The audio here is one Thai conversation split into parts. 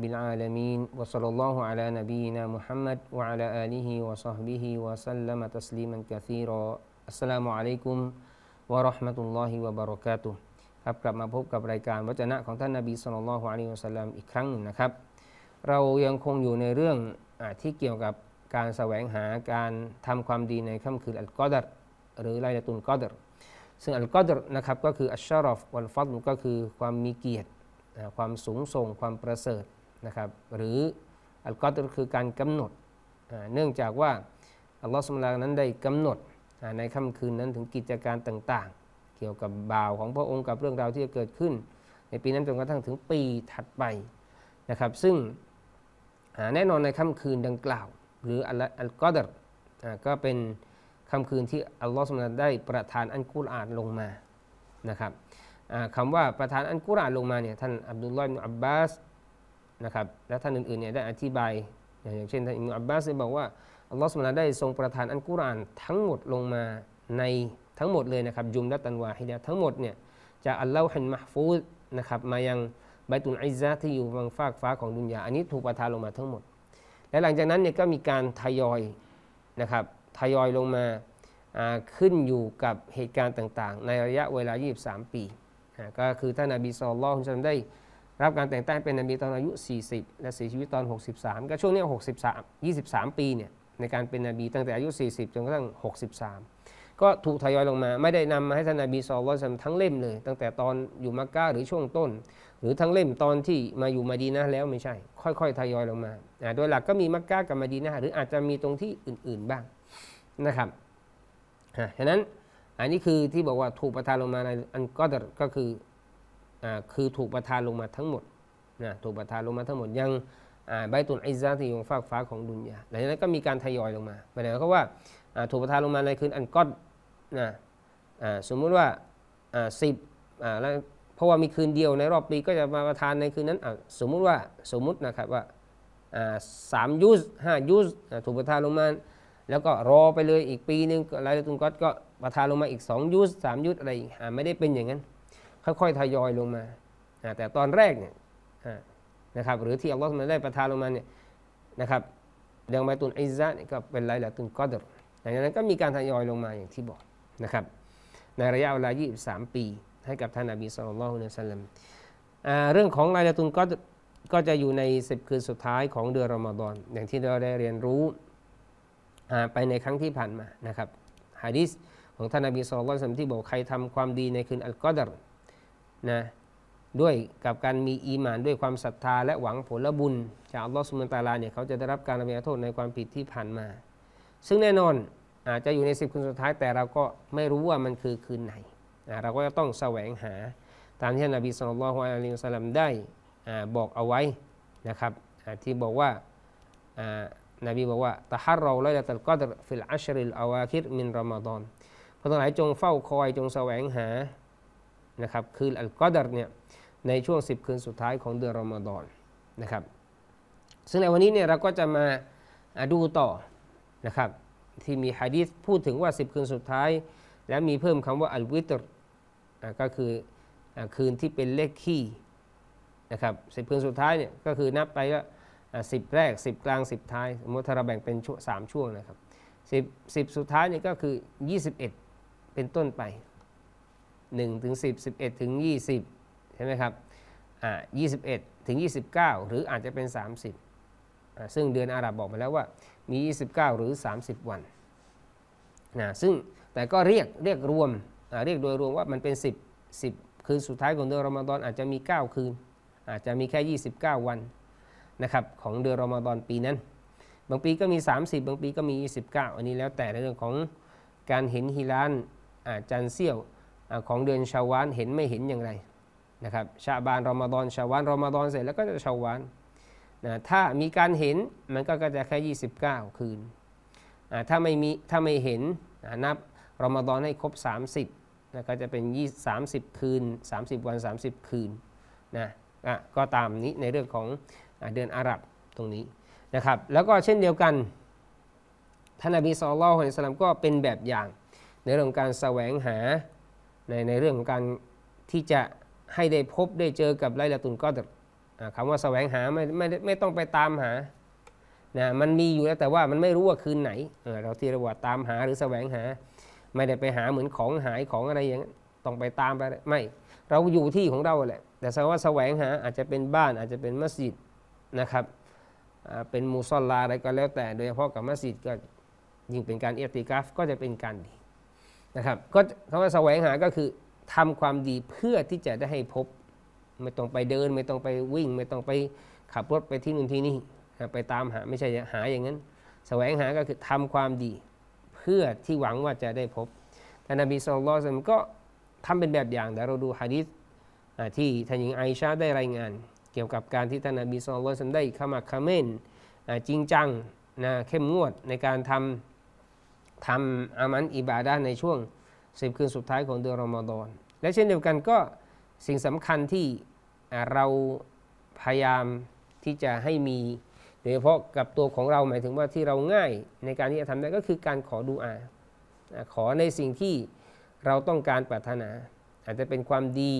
رب العالمين وصلى الله على نبينا محمد وعلى آله وصحبه وسلم تسليما كثيرا السلام عليكم ورحمة الله وبركاته ครับกลับมาพบกับรายการวจนะของท่านนาบีสุลต่านละฮ์อะลัยฮิวะสัลลัมอีกครั้งหนึ่งนะครับ เรายังคงอยู่ในเรื่องอที่เกี่ยวกับการแสวงหาการทำความดีในค่ำคืนอัลกอดรหรือไลลาตุลกอดรซึ่งอัลกอดรนะครับก็คืออัชชารอฟวัลฟัดลก็คือความมีเกียรติความสูงส่งความประเสริฐ นะครับหรืออัลกอดรคือการกำหนดเนื่องจากว่าอัลลอฮฺสุลตานนั้นได้กำหนดในค่ำคืนนั้นถึงกิจการต่าง ๆ เกี่ยวกับบ่าวของพระองค์กับเรื่องราวที่จะเกิดขึ้น ในปีนั้นจนกระทั่งถึงปีถัดไปนะครับซึ่งแน่นอนในค่ำคืนดังกล่าว หรืออัลกอดรก็เป็นค่ำคืนที่อัลลอฮฺสุลตานได้ประทานอันกุรอานลงมานะครับคำว่าประทานอันกุรอานลงมาเนี่ยท่านอับดุลลอฮ์อิบอับบาส นะครับและท่านอื่นๆเนี่ยได้อธิบาย อย่างเช่นท่านอิบอับบาสได้บอกว่าอัลลอฮฺสุลตานได้ทรงประทานอันกุรอานทั้งหมดลงมาในทั้งหมดเลยนะครับยุมละตันวาฮิดะทั้งหมดเนี่ยจากอัลลอฮฺฮินมหฟูดนะครับมายังใบตุนไอซาที่อยู่บางฟากฟ้าของดุนยาอันนี้ถูกประทานลงมาทั้งหมด และหลังจากนั้นเนี่ยก็มีการทยอยนะครับทยอยลงมาขึ้นอยู่กับเหตุการณ์ต่างๆ ในระยะเวลา 23 ปี ก็คือท่านนบีสุลต่านได้ รับการแต่งตั้งเป็นนบีตอนอายุ 40 และเสียชีวิตตอน 63 ก็ช่วงนี้ 63 23 ปีเนี่ยในการเป็นนบีตั้งแต่อายุ 40 จนกระทั่ง 63 ก็ถูกทยอยลงมา ไม่ได้นำมาให้ท่านนบีสุลต่านทั้งเล่มเลย ตั้งแต่ตอนอยู่มักกะหรือช่วงต้น หรือทั้งเล่มตอนที่มาอยู่มาดีนะแล้วไม่ใช่ ค่อยๆ ทยอยลงมาโดยหลักก็มีมักกะกับมาดีนะหรืออาจจะมีตรงที่อื่น ๆบ้างนะครับฉะนั้นอันนี้คือที่บอกว่าถูกประทานลงมาในอันก็ก็คือ คือถูกประทานลงมาทั้งหมดนะถูกประทานลงมาทั้งหมดยังใบตุนไอซาที่อยู่ฟากฟ้าของดุนยาหลังจากนั้นก็มีการทยอยลงมาหมายถึงว่าถูกประทานลงมาในคืนอันก็นนะสมมุติว่าสิบแล้วเพราะว่ามีคืนเดียวในรอบปีก็จะมาประทานในคืนนั้นสมมุติว่าสมมุตินะครับว่าสามยุสห้ายุสถูกประทานลงมา แล้วก็รอไปเลยอีกปีนึงลายตุนก็ก็ประทานลงมาอีก2ยุสสามยุสอะไรไม่ได้เป็นอย่างนั้น ค่อยๆทยอยลงมา แต่ตอนแรกเนี่ยนะครับหรือที่อัลลอฮฺมาได้ประทานลงมาเนี่ยนะครับเรื่องใบตุนไอซะนี่ก็เป็นลายละตุนกอดรหลังจากนั้นก็มีการทยอยลงมาอย่างที่บอกนะครับในระยะเวลา 23 ปี ให้กับท่านนบีสุลต่านละฮ์นุสัลลัมเรื่องของลายละตุนก็ก็จะอยู่ในสิบคืนสุดท้ายของเดือนรอมฎอนอย่างที่เราได้เรียนรู้ไปในครั้งที่ผ่านมานะครับฮะดิษของท่านนบีสุลต่านที่บอกใครทำความดีในคืนอัลกอดร นะด้วยกับการมีอีมานด้วยความศรัทธาและหวังผลบุญจากอัลลอฮฺ تعالى เนี่ยเขาจะได้รับการอภัยโทษในความผิดที่ผ่านมา ซึ่งแน่นอนอาจจะอยู่ในสิบคืนสุดท้ายแต่เราก็ไม่รู้ว่ามันคือคืนไหน เราก็จะต้องแสวงหาตามที่นบี صلى الله عليه وسلم ได้บอกเอาไว้นะครับที่บอกว่านบีบอกว่าตะฮัรเราไลลตัลกอดรฟิลอัชริลอาวาคิรมินรอมฎอนพระทั้งหลายจงเฝ้าคอยจงแสวงหา นะครับคืนอัลกอดรเนี่ยในช่วงสิบคืนสุดท้ายของเดือนรอมฎอนนะครับซึ่งในวันนี้เนี่ยเราก็จะมาดูต่อนะครับที่มีฮะดีษพูดถึงว่าสิบคืนสุดท้าย แล้วมีเพิ่มคำว่าอัลวิตรก็คือคืนที่เป็นเลขคี่นะครับสิบคืนสุดท้ายเนี่ยก็คือนับไปว่าสิบแรกสิบกลางสิบท้ายสมมติถ้าเราแบ่งเป็นสามช่วงนะครับสิบสิบสุดท้ายเนี่ยก็คือยี่สิบเอ็ดเป็นต้นไป หนึ่งถึงสิบสิบเอ็ดถึงยี่สิบใช่ไหมครับอ่ายี่สิบเอ็ดถึงยี่สิบเก้าหรืออาจจะเป็นสามสิบซึ่งเดือนอาหรับบอกมาแล้วว่ามี 29 หรือ 30 วันนะซึ่งแต่ก็เรียกเรียกรวมเรียกโดยรวมว่ามันเป็น 10 10 คืนสุดท้ายของเดือนรอมฎอนอาจจะมี 9 คืน อาจจะมีแค่ 29 วันนะครับของเดือนรอมฎอนปีนั้น บางปีก็มี 30 บางปีก็มี 29 อันนี้แล้วแต่ในเรื่องของการเห็นฮิลานจันเซี่ยว ของเดือนชาวานเห็นไม่เห็นอย่างไรนะครับชาบานรอมฎอนชาวานรอมฎอนเสร็จแล้วก็จะชาวานนะถ้ามีการเห็นมันก็จะแค่ 29 คืนถ้าไม่มีถ้าไม่เห็นนับรอมฎอนให้ครบ 30นะก็จะเป็น30 คืน 30 วัน 30 คืนนะก็ตามนี้ในเรื่องของเดือนอาหรับตรงนี้นะครับแล้วก็เช่นเดียวกันท่านอบีสุลต่านสลัมก็เป็นแบบอย่าง ในเรื่องการแสวงหา ในในเรื่องของการที่จะให้ได้พบได้เจอกับไลลาตุนก็ตคำว่าแสวงหาไม่ไม่ไม่ต้องไปตามหานะมันมีอยู่แล้วแต่ว่ามันไม่รู้ว่าคืนไหนเราที่เรียว่าตามหาหรือแสวงหา ไม่ได้ไปหาเหมือนของหายของอะไรอย่างนั้นต้องไปตามไปไม่ เราอยู่ที่ของเราแหละ แต่แสว่าแสวงหาอาจจะเป็นบ้านอาจจะเป็นมัสยิดนะครับเป็นมูซอลลาอะไรก็แล้วแต่ โดยเฉพาะกับมัสยิดก็ยิ่งเป็นการเอติกาฟก็จะเป็นการดี นะครับก็คำว่าแสวงหาก็คือทำความดีเพื่อที่จะได้ให้พบ ไม่ต้องไปเดิน ไม่ต้องไปวิ่ง ไม่ต้องไปขับรถไปที่นู่นที่นี่ไปตามหาไม่ใช่หาอย่างนั้น แสวงหาก็คือทำความดี เพื่อที่หวังว่าจะได้พบท่านนบีสุลต่านก็ทำเป็นแบบอย่างแต่เราดูฮะดิษที่ท่านหญิงไอชาได้รายงาน เกี่ยวกับการที่ท่านนบีสุลต่านได้ขมักขม้นจริงจังนะเข้มงวดในการทำ ทำอามันอิบาดาในช่วงสิบคืนสุดท้ายของเดือนรอมฎอนและเช่นเดียวกันก็สิ่งสำคัญที่เราพยายามที่จะให้มีโดยเฉพาะกับตัวของเราหมายถึงว่าที่เราง่ายในการที่จะทำได้ก็คือการขอดูอาขอในสิ่งที่เราต้องการปรารถนา อาจจะเป็นความดี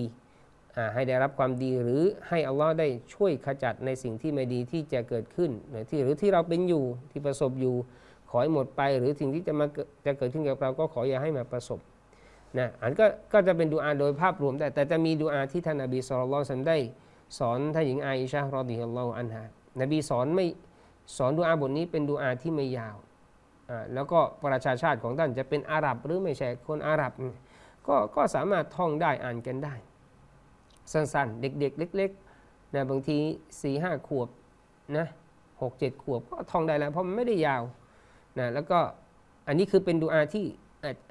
ให้ได้รับความดีหรือให้อัลลอฮ์ได้ช่วยขจัดในสิ่งที่ไม่ดีที่จะเกิดขึ้นที่หรือที่เราเป็นอยู่ที่ประสบอยู่ ขอให้หมดไป หรือสิ่งที่จะมาจะเกิดขึ้นกับเราก็ขออย่าให้มาประสบนะอันก็ก็จะเป็นดูอาโดยภาพรวม แต่แต่จะมีดูอาที่ท่านอบีสุลต่านได้ สอนท่านหญิงอาอิชารอดิฮัลลอฮุอันฮานบีสอนไม่สอนดูอาบทนี้เป็นดูอาที่ไม่ยาวอ่าแล้วก็ประชาชาติของท่านจะเป็นอาหรับหรือไม่ใช่คนอาหรับก็ก็สามารถท่องได้อ่านกันได้ สั้นๆ เด็กๆ เล็กๆนะบางทีสี่ห้าขวบนะหกเจ็ดขวบก็ท่องได้แล้วเพราะมันไม่ได้ยาว นะแล้วก็อันนี้คือเป็นดูอาที่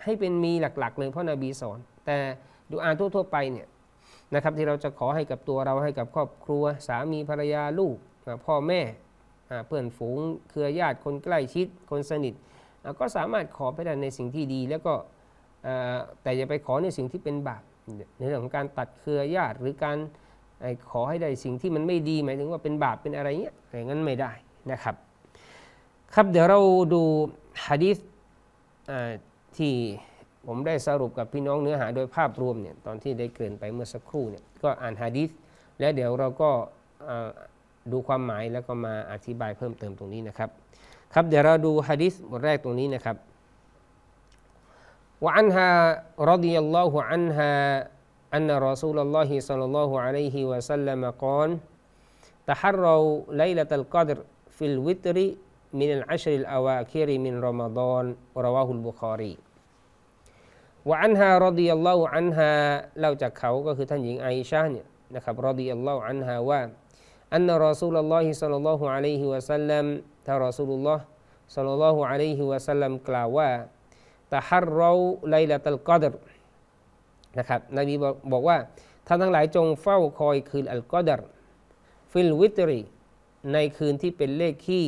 ให้เป็นมีหลักๆ เลยเพราะนบีสอน แต่ดูอาทั่วๆไปเนี่ยนะครับที่เราจะขอให้กับตัวเราให้กับครอบครัวสามีภรรยาลูกพ่อแม่เพื่อนฝูงเครือญาติคนใกล้ชิดคนสนิท ก็สามารถขอไปได้ในสิ่งที่ดี แล้วก็แต่อย่าไปขอในสิ่งที่เป็นบาปในเรื่องของการตัดเครือญาติหรือการขอให้ได้สิ่งที่มันไม่ดีหมายถึงว่าเป็นบาปเป็นอะไรเงี้ยอย่างนั้นไม่ได้นะครับ ครับเดี๋ยวเราดูฮะดีษที่ผมได้สรุปกับพี่น้องเนื้อหาโดยภาพรวมเนี่ยตอนที่ได้เกริ่นไปเมื่อสักครู่เนี่ยก็อ่านฮะดีษและเดี๋ยวเราก็ดูความหมายแล้วก็มาอธิบายเพิ่มเติมตรงนี้นะครับ ครับเดี๋ยวเราดูฮะดิษบทแรกตรงนี้นะครับ وعنها رضي الله عنها أن رسول الله صلى الله عليه وسلم قال تحروا ليلة القدر في الوتر มินัลอัชริลอาวาคิริมินรอมฎอนรอวาฮุลบุคอรีวะอันฮารอดีอัลลอฮุอันฮาเล่าจากเขาก็คือท่านหญิงไอชาเนี่ยนะครับรอดีอัลลอฮุอันฮาว่าอันรอซูลลอฮิสัลลัลลอฮุอะลัยฮิวะสัลลัมท่านรอซูลุลลอฮ์สัลลัลลอฮุอะลัยฮิวะสัลลัรัลกอดรนบอกว่าท่านทั้งหลายจงเฝ้าคอยคืนอัลกอดรฟิลวิตรีในคืนที่เป็นเลขขี้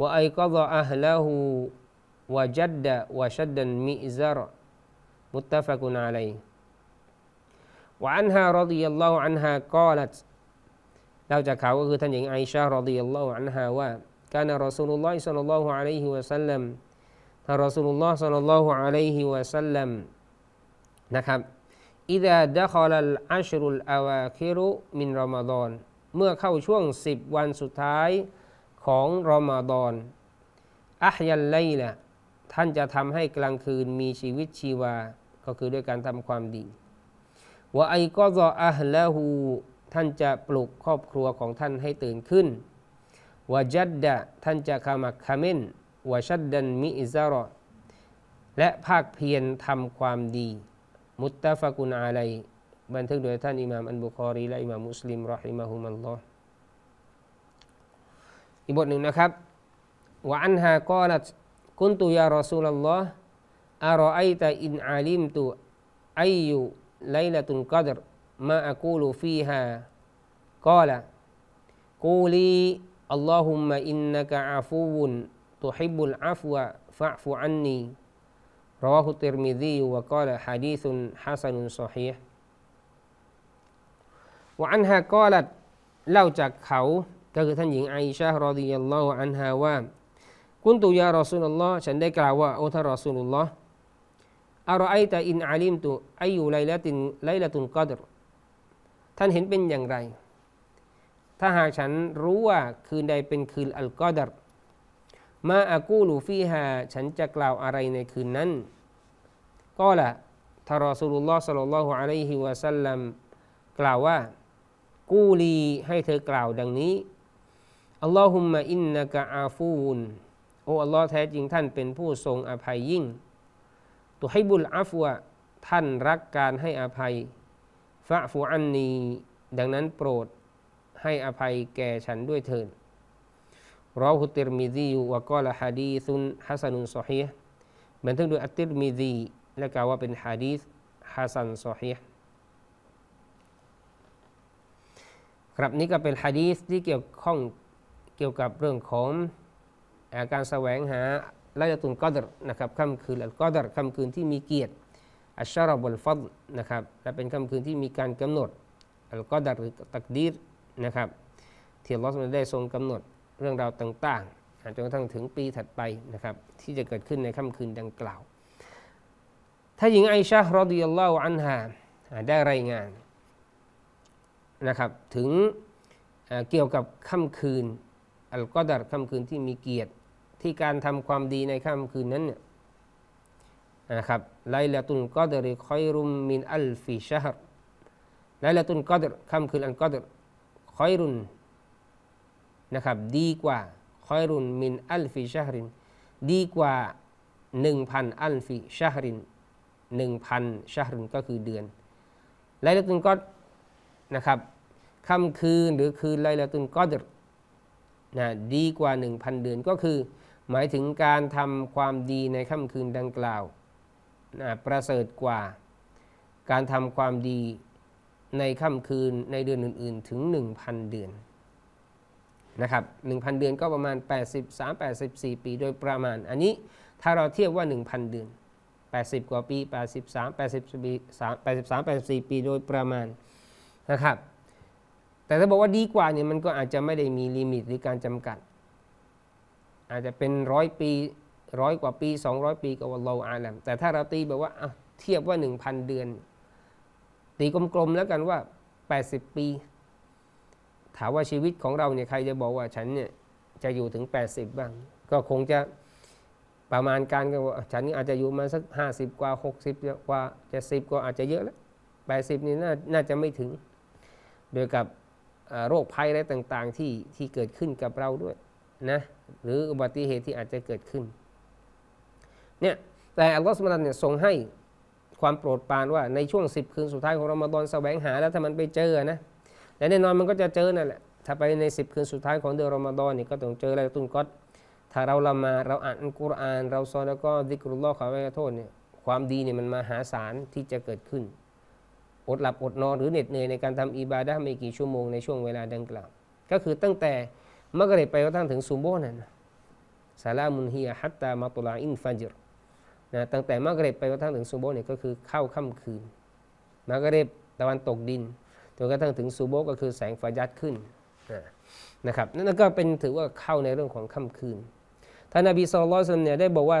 وأيقظ أهله وجد وشد المئزر متفق عليه وعنها رضي الله عنها قالت เราจะข่าวก็คือท่านหญิงไอชารอดิยัลลอฮุอันฮาว่า كان رسول الله صلى الله عليه وسلم ท่านรอสูลุลลอฮ์ صلى الله عليه وسلم นะครับอิดะดะคอลัลอัชรุลอาวาคิรุมินรอมฎอนเมื่อเข้าช่วงสิบวันสุดท้าย ของรอมฎอนอัพยันไลละท่านจะทำให้กลางคืนมีชีวิตชีวา ก็คือด้วยการทำความดีว่าไอก็รออัลละหูท่านจะปลุกครอบครัวของท่านให้ตื่นขึ้นวะจัดดะท่านจะขมักขม้นวะชัดดันมิอิซารอและภาคเพียรทำความดี متفق عليه บันทึกโดยท่านอิหม่ามอันบุคอรีและอิหม่ามมุสลิมرحمهما الله อีกบทหนึ่งนะครับวะอันฮากอลัตกุนตุยารอซูลัลลอฮ์อารอไอตะอินอาลิมตุอายุไลละตุนกัดรมาอักูลูฟีฮากอละกูลีอัลลอฮุมะอินนักะอาฟูวุนตุฮิบุลอาฟวะฟะฟูอันนี رواه الترمذي وقال حديث حسن صحيح وعنها قالت เล่าจากเขา ก็คือท่านหญิงไอชาฮ์รอดิยัลลอฮุอันฮาว่า กุนตุยารอซูลุลลอฮ์ฉันได้กล่าวว่าโอ้ท่านรอซูลุลลอฮ์อารอไอตะอินอาลิมตุอายุไลละตินไลละตุนกอดรท่านเห็นเป็นอย่างไร ถ้าหากฉันรู้ว่าคืนใดเป็นคืนอัลกอดรมาอากูลูฟีฮาฉันจะกล่าวอะไรในคืนนั้น ก็ละทารอสูลุลลอฮ์สัลลัลลอฮุอะลัยฮิวะสัลลัมกล่าวว่า กูลีให้เธอกล่าวดังนี้ อัลลอฮุมมะอินนะกะอาฟูนโอ้อัลลอฮ์แท้จริงท่านเป็นผู้ทรงอภัยยิ่งตุให้บุลอาฟัวท่านรักการให้อภัยฟะฟูอันนีดังนั้นโปรดให้อภัยแก่ฉันด้วยเถิดรอฮุติรมิซีวะกอละฮะดีซุนฮัสนุนซอฮีห์บันทึกโดยอัตติรมิซีและกล่าวว่าเป็นฮะดีษฮัสันซอฮีห์ครับนี่ก็เป็นฮะดีษที่เกี่ยวข้อง เกี่ยวกับเรื่องของการแสวงหาลายตุนกอดรนะครับค่ำคืนอัลกอดรค่ำคืนที่มีเกียรติอัชชารบุลฟัดนะครับและเป็นค่ำคืนที่มีการกำหนดอัลกอดรหรือตักดีรนะครับที่อัลลอฮฺได้ทรงกำหนดเรื่องราวต่างๆจนกระทั่งถึงปีถัดไปนะครับที่จะเกิดขึ้นในค่ำคืนดังกล่าว ถ้าหญิงไอชารอดิยัลลอฮุอันฮาได้รายงานนะครับถึงเกี่ยวกับค่ำคืน อัลกอดัรค่ำคืนที่มีเกียรติที่การทำความดีในค่ำคืนนั้นเนี่ยนะครับليلة القدر خير من ألف شهر ليلة القدر ค่ำคืนอัลกอดรخير นะครับดีกว่า خير من ألف شهر ดีกว่าหนึ่งพัน ألف شهر หนึ่งพัน شهر ก็คือเดือนليلة القدر นะครับค่ำคืนหรือคืน ليلة القدر นะดีกว่าหนึ่งพันเดือนก็คือ หมายถึงการทำความดีในค่ำคืนดังกล่าวนะประเสริฐกว่า การทำความดีในค่ำคืนในเดือนอื่น ๆ ถึง 1,000 เดือนนะครับ1,000 เดือนก็ประมาณ 83-84 ปี โดยประมาณ อันนี้ถ้าเราเทียบว่า 1,000 เดือน 80 กว่าปี 83 83 84 ปีโดยประมาณนะครับ แต่ถ้าบอกว่าดีกว่าเนี่ยมันก็อาจจะไม่ได้มีลิมิตหรือการจำกัด อาจจะเป็นร้อยปีร้อยกว่าปี 200 ปีก็ว่าเราอาลัมแต่ถ้าเราตีแบบว่าเทียบว่า 1,000 เดือน ตีกลมๆแล้วกันว่า 80 ปี ถามว่าชีวิตของเราเนี่ยใครจะบอกว่าฉันเนี่ยจะอยู่ถึง 80 บ้าง ก็คงจะประมาณการกันว่าฉันอาจจะอยู่มาสัก 50 กว่า 60 กว่าจะ10ก็อาจจะเยอะแล้ว 80 นี่น่าจะไม่ถึง โดยกับ โรคภัยอะไรต่างๆที่ที่เกิดขึ้นกับเราด้วยนะหรืออุบัติเหตุที่อาจจะเกิดขึ้นเนี่ยแต่อัลลอฮฺสุบานเนี่ยทรงให้ความโปรดปรานว่าในช่วงสิบคืนสุดท้ายของรอมฎอนแสวงหาแล้วถ้ามันไปเจอนะแต่แน่นอนมันก็จะเจอนั่นแหละถ้าไปในสิบคืนสุดท้ายของเดือนรอมฎอนนี่ก็ต้องเจออะไรตุนก็ถ้าเราละมาเราอ่านอัลกุรอาน เราซอนแล้วก็ดิกรุลลอฮ์ขอไว้โทษเนี่ยความดีเนี่ยมันมาหาศาลที่จะเกิดขึ้น อดหลับอดนอนหรือเหน็ดเหนื่อยในการทำอิบาดะไม่กี่ชั่วโมงในช่วงเวลาดังกล่าว ก็คือตั้งแต่มักริบไปกระทั่งถึงซูโบนั่นซาลามุนฮียฮัตตามาตุลาอินฟัจรนะตั้งแต่มักริบไปกระทั่งถึงซูโบเนี่ยก็คือเข้าค่ำคืนมักริบตะวันตกดินจนกระทั่งถึงซูโบก็คือแสงฟัจัดขึ้นนะครับนั่นก็เป็นถือว่าเข้าในเรื่องของค่ำคืนท่านนบีสุลต่านเนี่ยได้บอกว่า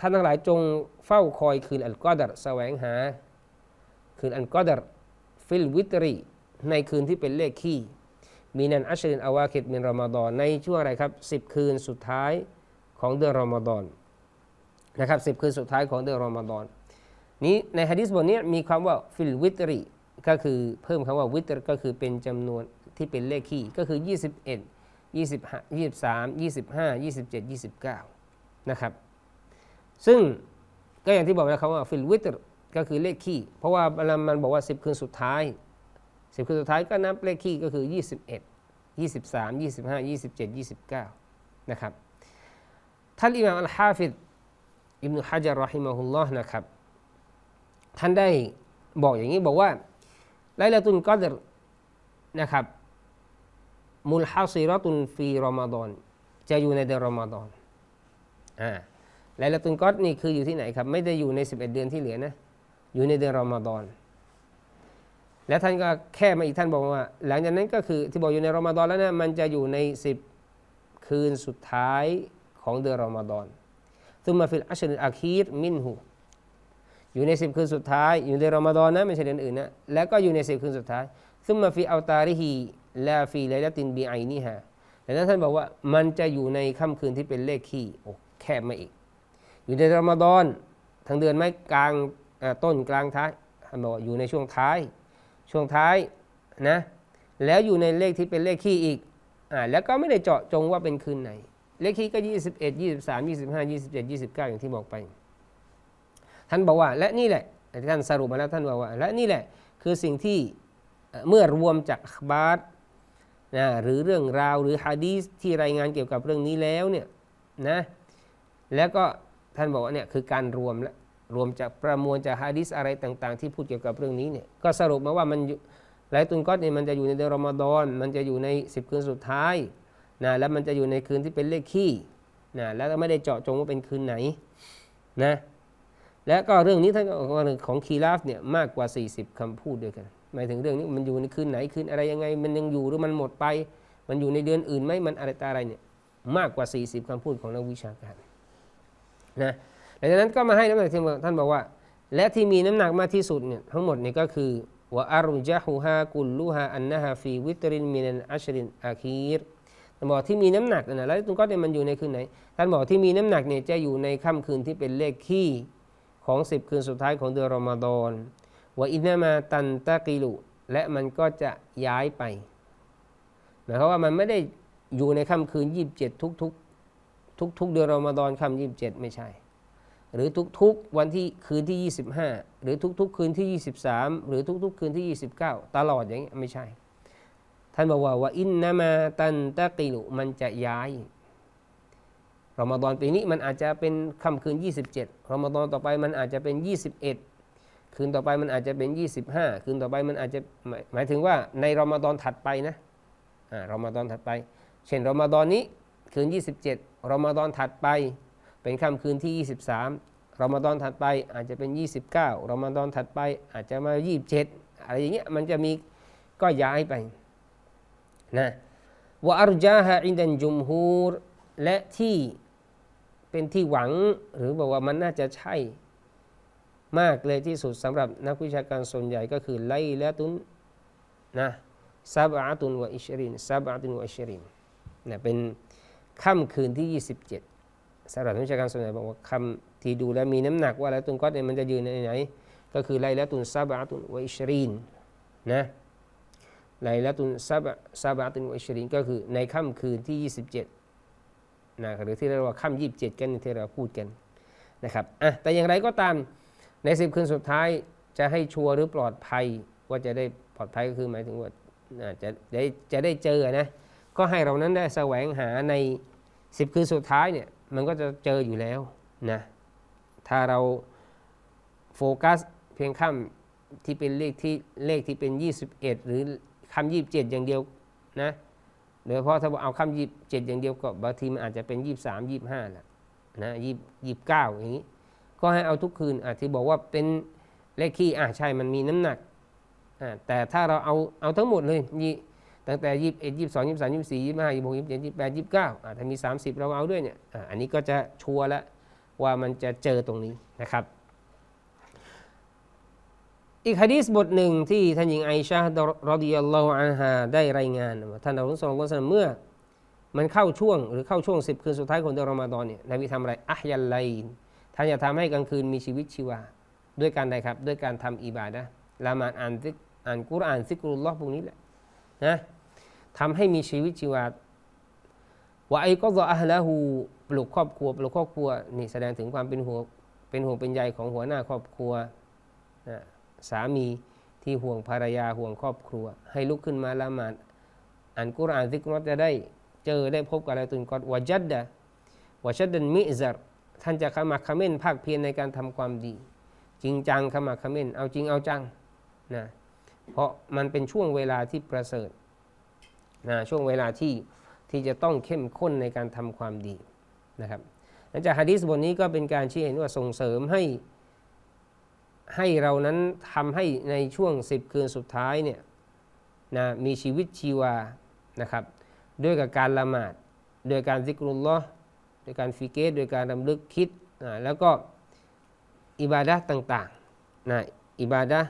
ท่านทั้งหลายจงเฝ้าคอยคืนอัลกอดัรแสวงหา คืนอันกอดรฟิลวิตรีในคืนที่เป็นเลขขี้มีนันอัชรินอาวาคิดมินรอมฎอนในช่วงอะไรครับสิบคืนสุดท้ายของเดือนรอมฎอนนะครับสิบคืนสุดท้ายของเดือนรอมฎอนนี้ในฮะดิษบทนี้มีคำว่าฟิลวิตรีก็คือเพิ่มคำว่าوترก็คือเป็นจำนวนที่เป็นเลขคี่ก็คือ 21 25 23 25 27 29นะครับซึ่งก็อย่างที่บอกนะครับว่าفي الوتر ก็คือเลขคี่เพราะว่ามันบอกว่า 10 คืนสุดท้าย 10 คืนสุดท้ายก็นับเลขคี่ก็คือ 21 23 25 27 29 นะครับ ท่านอิมามอัลฮาฟิดอิบนุฮะจารرحمه اللهนะครับ ท่านได้บอกอย่างนี้บอกว่าไลลาตุนกอดรนะครับมุลฮาซิรตุนฟีรอมฎอนจะอยู่ในเดือนรอมฎอนอ่าไลลาตุนกอดนี่คืออยู่ที่ไหนครับ ไม่ได้อยู่ใน 11 เดือนที่เหลือนะ อยู่ในเดือนรอมฎอนและท่านก็แค่มาอีกท่านบอกว่า หลังจากนั้นก็คือที่บอกอยู่ในรอมฎอนแล้วนะมันจะอยู่ใน 10 คืนสุดท้ายของเดือนรอมฎอนثم في العشر الأخير منهอยู่ในสิบคืนสุดท้าย อยู่ในรอมฎอนนะไม่ใช่เดือนอื่นนะแล้วก็อยู่ในสิบคืนสุดท้ายثم في أوتاره لا في ليلة بعينهاแต่นั้นท่านบอกว่ามันจะอยู่ในค่ำคืนที่เป็นเลขคี่โอ้แคบมาอีก อยู่ในรอมฎอนทั้งเดือนไหมกลาง ต้นกลางท้ายบอกอยู่ในช่วงท้าย ช่วงท้ายนะแล้วอยู่ในเลขที่เป็นเลขคี่อีกอ่าแล้วก็ไม่ได้เจาะจงว่าเป็นคืนไหน เลขคีก็ 21 23 25 27 29 อย่างที่บอกไป ท่านบอกว่า และนี่แหละท่านสรุปมาแล้วท่านบอกว่า และนี่แหละคือสิ่งที่เมื่อรวมจากบาสนะหรือเรื่องราวหรือฮะดีสที่รายงานเกี่ยวกับเรื่องนี้แล้วเนี่ยนะแล้วก็ท่านบอกว่าเนี่ยคือการรวมและ รวมจากประมวลจากฮะดีสอะไรต่าง ๆ ที่พูดเกี่ยวกับเรื่องนี้เนี่ยก็สรุปมาว่ามันไลตุนก็เนี่ยมันจะอยู่ในเดือนรอมฎอนมันจะอยู่ใน 10 คืนสุดท้ายนะแล้วมันจะอยู่ในคืนที่เป็นเลขขี้นะแล้วไม่ได้เจาะจงว่าเป็นคืนไหนนะและก็เรื่องนี้ท่านก็ของคีราฟเนี่ยมากกว่า 40คำพูดด้วยกันหมายถึงเรื่องนี้มันอยู่ในคืนไหนคืนอะไรยังไง มันยังอยู่หรือมันหมดไป มันอยู่ในเดือนอื่นไหมมันอะไรตาอะไรเนี่ยมากกว่า 40คำพูดของนักวิชาการนะ หลังจากนั้นก็มาให้น้ำหนักที่ท่านบอกว่า และที่มีน้ำหนักมากที่สุดเนี่ยทั้งหมดนี่ก็คือว่าอารุจฮูฮากุลลูฮาอันนะฮาฟีวิตรินมินันอัชรินอาคีรท่านบอกที่มีน้ำหนักนะแล้วตุนก็เนี่ยมันอยู่ในคืนไหน ท่านบอกที่มีน้ำหนักเนี่ยจะอยู่ในค่ำคืนที่เป็นเลขขี้ของสิบคืนสุดท้ายของเดือนรอมฎอนว่าอินามาตันตะกิลุและมันก็จะย้ายไปหมายความว่ามันไม่ได้อยู่ในค่ำคืนยี่สิบเจ็ดทุกทุกทุกทุกเดือนรอมฎอนค่ำยี่สิบเจ็ดไม่ใช่ หรือทุกๆวันที่คืนที่ 25 หรือทุกๆ คืนที่ 23 หรือทุกๆ คืนที่ 29 ตลอดอย่างนี้ไม่ใช่ ท่านบอกว่าว่าอินนามาตันตะกิลุมันจะย้ายรอมฎอนปีนี้มันอาจจะเป็นค่ำคืน 27รอมฎอนต่อไปมันอาจจะเป็น 21 คืนต่อไปมันอาจจะเป็น 25 คืนต่อไปมันอาจจะหมายถึงว่าในรอมฎอนถัดไปนะอ่ารอมฎอนถัดไป เช่นรอมฎอนนี้คืน 27รอมฎอนถัดไป เป็นค่ำคืนที่ 23รอมฎอนถัดไปอาจจะเป็น 29รอมฎอนถัดไปอาจจะมา 27 อะไรอย่างเงี้ยมันจะมีก็ย้ายไปนะวะอารจาฮะอินดันจุมฮูรและที่เป็นที่หวังหรือบอกว่ามันน่าจะใช่มากเลยที่สุดสำหรับนักวิชาการส่วนใหญ่ก็คือไลละตุนนะซาบะตุนวะอิชรินซาบะตุนวะอิชรินนะเป็นค่ำคืนที่ 27 สำหรับนักวิชาการส่วนใหญ่บอกว่าคำที่ดูแลมีน้ำหนักว่าแล้วตุนก็เนี่ยมันจะยืนในไหน ก็คือไลละตุนซาบะตุนวอิชรินนะไลละตุนซาบะซาบะตุนอิชรินก็คือในค่ำคืนที่ 27นะหรือที่เรียกว่าค่ำยี่สิบเจ็ดกันที่เราพูดกันนะครับอะแต่อย่างไรก็ตามในสิบคืนสุดท้ายจะให้ชัวร์หรือปลอดภัยว่าจะได้ปลอดภัยก็คือหมายถึงว่าจะได้จะได้เจอนะก็ให้เรานั้นได้แสวงหาในสิบคืนสุดท้ายเนี่ย มันก็จะเจออยู่แล้วนะถ้าเราโฟกัสเพียงคำที่เป็นเลขที่เลขที่เป็น 21 หรือคำยี่สิบเจ็ดอย่างเดียวนะโดยเฉพาะถ้าเอาคำยี่สิบเจ็ดอย่างเดียวก็บางทีมันอาจจะเป็นยี่สิบสามยี่สิบห้าแหละนะยี่สิบเก้าอย่างนี้ ก็ให้เอาทุกคืนอะที่บอกว่าเป็นเลขคี่อะใช่มันมีน้ำหนักอะแต่ถ้าเราเอาเอาทั้งหมดเลยยี่ ตั้งแต่ยี่สิบเอ็ดยี่สิบสองยี่สิบสามยี่สิบสี่ยี่สิบห้ายี่สิบหกยี่สิบเจ็ดยี่สิบแปดยี่สิบเก้าอะถ้ามีสามสิบเราเอาด้วยเนี่ยอะอันนี้ก็จะชัวร์แล้วว่ามันจะเจอตรงนี้นะครับ อีกฮะดีษบทหนึ่งที่ท่านหญิงไอชาดรดิยัลลอฮุอันฮาได้รายงานว่าท่านอัลลอฮฺสุลต่านเมื่อมันเข้าช่วงหรือเข้าช่วงสิบคืนสุดท้ายของเดือนรอมฎอนเนี่ยนบีทำอะไรอัฮยัลไลนท่านจะทำให้กลางคืนมีชีวิตชีวา ด้วยการใดครับ ด้วยการทำอิบาดะละหมาดอ่านซิกอ่านกุรอานซิกรุลลอฮ์พวกนี้แหละนะ ทำให้มีชีวิตชีวาว่าไอ้ก็ซออัลละหูปลุกครอบครัวปลุกครอบครัวนี่แสดงถึงความเป็นห่วงเป็นห่วงเป็นใยของหัวหน้าครอบครัวนะสามีที่ห่วงภรรยาห่วงครอบครัว ให้ลุกขึ้นมาละหมาดอ่านกุรอานซิกรอจะได้เจอได้พบกับอะไรตุนกอดวะจัดดะวะชัดดันมิซัรท่านจะขมักขม้นภาคเพียรในการทำความดี จริงจังขมักขม้นเอาจริงเอาจังนะเพราะมันเป็นช่วงเวลาที่ประเสริฐ นะช่วงเวลาที่ที่จะต้องเข้มข้นในการทำความดีนะครับหลังจากฮะดีษบทนี้ก็เป็นการชี้เห็นว่าส่งเสริมให้ให้เรานั้นทำให้ในช่วง 10 คืนสุดท้ายเนี่ยนะมีชีวิตชีวานะครับด้วยกับการละหมาดโดยการซิกรุลลอฮ์โดยการฟิเกตโดยการรำลึกคิดนะแล้วก็อิบาดะห์ต่างๆนะอิบาดะห์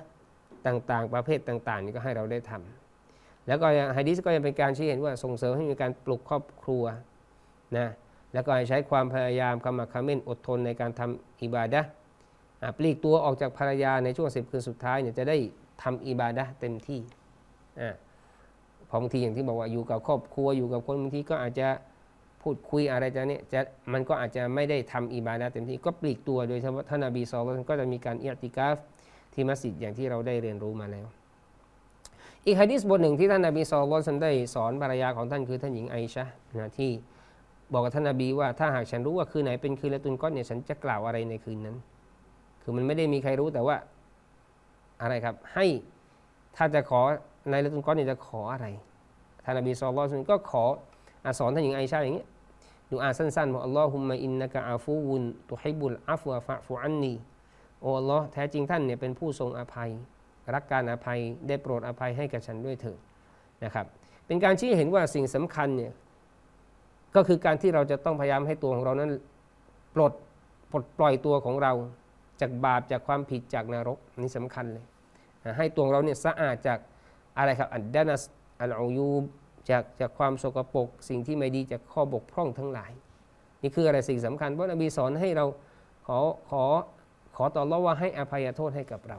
ต่างๆ ประเภทต่างๆนี่ก็ให้เราได้ทำ แล้วก็ฮะดีษก็ยังเป็นการชี้เห็นว่าส่งเสริมให้มีการปลุกครอบครัวนะแล้วก็ให้ใช้ความพยายามขมักเขม้นอดทนในการทำอิบาดะห์อะปลีกตัวออกจากภรรยาในช่วงสิบคืนสุดท้ายเนี่ยจะได้ทำอิบาดะเต็มที่อ่าพอบางทีอย่างที่บอกว่าอยู่กับครอบครัวอยู่กับคนบางทีก็อาจจะพูดคุยอะไรจะเนี่ยจะมันก็อาจจะไม่ได้ทำอิบาดะเต็มที่ก็ปลีกตัวโดยเฉพาะท่านนบีصلى الله عليه وسلم ก็จะมีการเอียะติกาฟที่มัสยิดอย่างที่เราได้เรียนรู้มาแล้ว อีกฮะดีษบทหนึ่งที่ท่านนบีصلى الله عليه وسلم ได้สอนภรรยาของท่านคือท่านหญิงไอชะนะที่บอกกับท่านนบีว่าถ้าหากฉันรู้ว่าคืนไหนเป็นคืนลัยละตุลก็อดรฺเนี่ยฉันจะกล่าวอะไรในคืนนั้น คือมันไม่ได้มีใครรู้แต่ว่าอะไรครับ ให้ถ้าจะขอในลัยละตุลก็อดรฺเนี่ยจะขออะไรท่านนบีصلى الله عليه وسلمก็ขออสอนท่านหญิงไอชะอย่างเงี้ยดูอาสั้นๆบอกاللهم إنك عفو تحب العفو فاعف عنيโอ้อัลลอฮ์แท้จริงท่านเนี่ยเป็นผู้ทรงอภัย รักการอภัยได้โปรดอภัยให้กับฉันด้วยเถิดนะครับเป็นการชี้เห็นว่าสิ่งสำคัญเนี่ยก็คือการที่เราจะต้องพยายามให้ตัวของเรานั้นปลดปลดปล่อยตัวของเราจากบาปจากความผิดจากนรกนี่สำคัญเลยให้ตัวเราเนี่ยสะอาดจากอะไรครับอัดดานัสอัลอายูบจากจากความสกปรกสิ่งที่ไม่ดีจากข้อบกพร่องทั้งหลาย นี่คืออะไรสิ่งสำคัญเพราะนบีสอนให้เราขอขอขอต่อรอว่าให้อภัยโทษให้กับเรา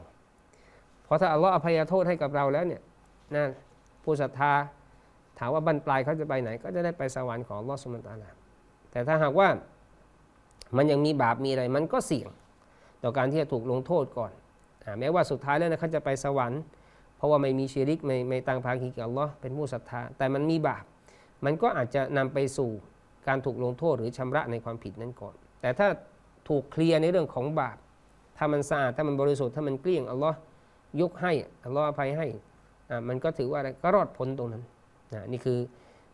เพราะถ้าอัลลอฮ์อภัยโทษให้กับเราแล้วเนี่ยนะผู้ศรัทธาถามว่าบรรปลายเขาจะไปไหน ก็จะได้ไปสวรรค์ของอัลลอฮ์สุลตานาแต่ถ้าหากว่ามันยังมีบาปมีอะไร มันก็เสี่ยงต่อการที่จะถูกลงโทษก่อนอแม้ว่าสุดท้ายแล้วนะเขาจะไปสวรรค์เพราะว่าไม่มีชีริกไม่ไม่ตั้งภาคีกับอัลลอฮ์เป็นผู้ศรัทธา แต่มันมีบาป มันก็อาจจะนำไปสู่การถูกลงโทษหรือชำระในความผิดนั้นก่อน แต่ถ้าถูกเคลียร์ในเรื่องของบาป ถ้ามันสะอาดถ้ามันบริสุทธิ์ถ้ามันเกลี้ยงอัลลอฮ์ ยกให้อัลลอฮ์อภัยให้อ่ามันก็ถือว่าอะไรก็รอดพ้นตรงนั้นนะนี่คือ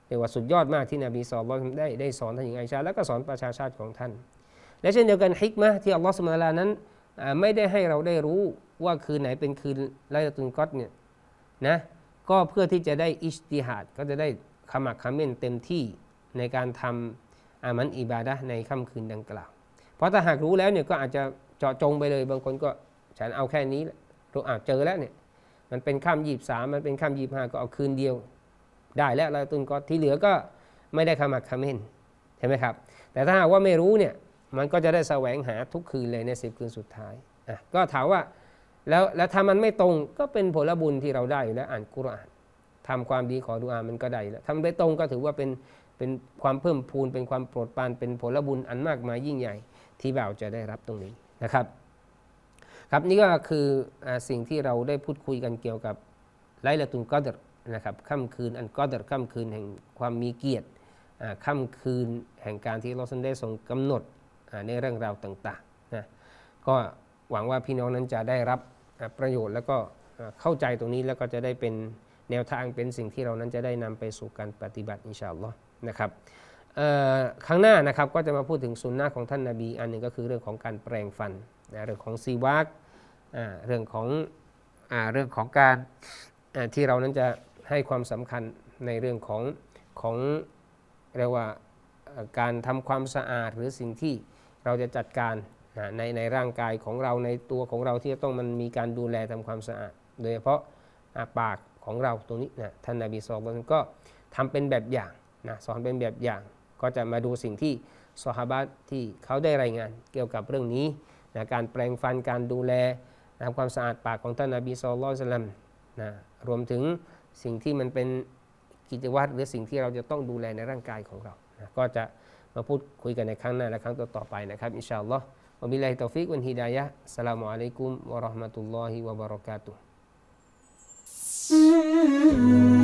เรียกว่าสุดยอดมากที่นบีสอนได้ได้สอนท่านหญิงไอชาแล้วก็สอนประชาชาติของท่าน และเช่นเดียวกันฮิกมะที่อัลลอฮ์สุลตารานั้นไม่ได้ให้เราได้รู้ว่าคืนไหนเป็นคืนไลลาตุนกอตเนี่ยนะก็เพื่อที่จะได้อิสติฮัดก็จะได้ขมักเขม้นเต็มที่ในการทำอามันอิบาดะในค่ำคืนดังกล่าว เพราะถ้าหากรู้แล้วเนี่ยก็อาจจะเจาะจงไปเลยบางคนก็ฉันเอาแค่นี้แหละ รู้อ่าเจอแล้วเนี่ยมันเป็นค่ำยีบสามมันเป็นค่ำยีบห้าก็เอาคืนเดียว ได้แล้วลาตุนก็ที่เหลือก็ไม่ได้ขมักเขม้นใช่ไหมครับ แต่ถ้าหากว่าไม่รู้เนี่ยมันก็จะได้แสวงหาทุกคืนเลยในสิบคืนสุดท้ายอะก็ถามว่าแล้วแล้วถ้ามันไม่ตรงก็เป็นผลบุญที่เราได้อยู่แล้วอ่านกุรอานทำความดีขอดุอามันก็ได้แล้วทำได้ตรงก็ถือว่าเป็นเป็นความเพิ่มพูนเป็นความโปรดปรานเป็นผลบุญอันมากมายยิ่งใหญ่ที่บ่าวจะได้รับตรงนี้นะครับ ครับนี่ก็คืออสิ่งที่เราได้พูดคุยกันเกี่ยวกับไลละตุนกอดรนะครับค่ำคืนอันกอดรค่ำคืนแห่งความมีเกียรติค่ำคืนแห่งการที่เราสันได้ทรงกำหนดในเรื่องราวต่างๆนะก็หวังว่าพี่น้องนั้นจะได้รับประโยชน์แล้วก็เข้าใจตรงนี้แล้วก็จะได้เป็นแนวทางเป็นสิ่งที่เรานั้นจะได้นำไปสู่การปฏิบัติอินชาอัลลอฮ์นะครับครั้งหน้านะครับก็จะมาพูดถึงสุนนะของท่านนาบีอันหนึ่งก็คือเรื่องของการแปลงฟันนะเรื่องของซีวัก เรื่องของอเรื่องของการที่เรานั้นจะให้ความสำคัญในเรื่องของของเรียกว่าเอ่อการทำความสะอาดหรือสิ่งที่เราจะจัดการในในร่างกายของเราในตัวของเราที่จะต้องมันมีการดูแลทำความสะอาด โดยเฉพาะปากของเราตรงนี้นะท่านนาบีสอนก็ทำเป็นแบบอย่างนะสอนเป็นแบบอย่าง ก็จะมาดูสิ่งที่ซอฮาบะที่เขาได้รายงานเกี่ยวกับเรื่องนี้นะการแปลงฟันการดูแล ทำความสะอาดปากของท่านนาบีสุลต่านนะรวมถึงสิ่งที่มันเป็นกิจวัตรหรือสิ่งที่เราจะต้องดูแลในร่างกายของเรานะก็จะมาพูดคุยกันในครั้งหน้าและครั้งต่อๆไปนะครับإن شاء الله وبالله التوفيق والهداية والسلام عليكم ورحمة الله وبركاته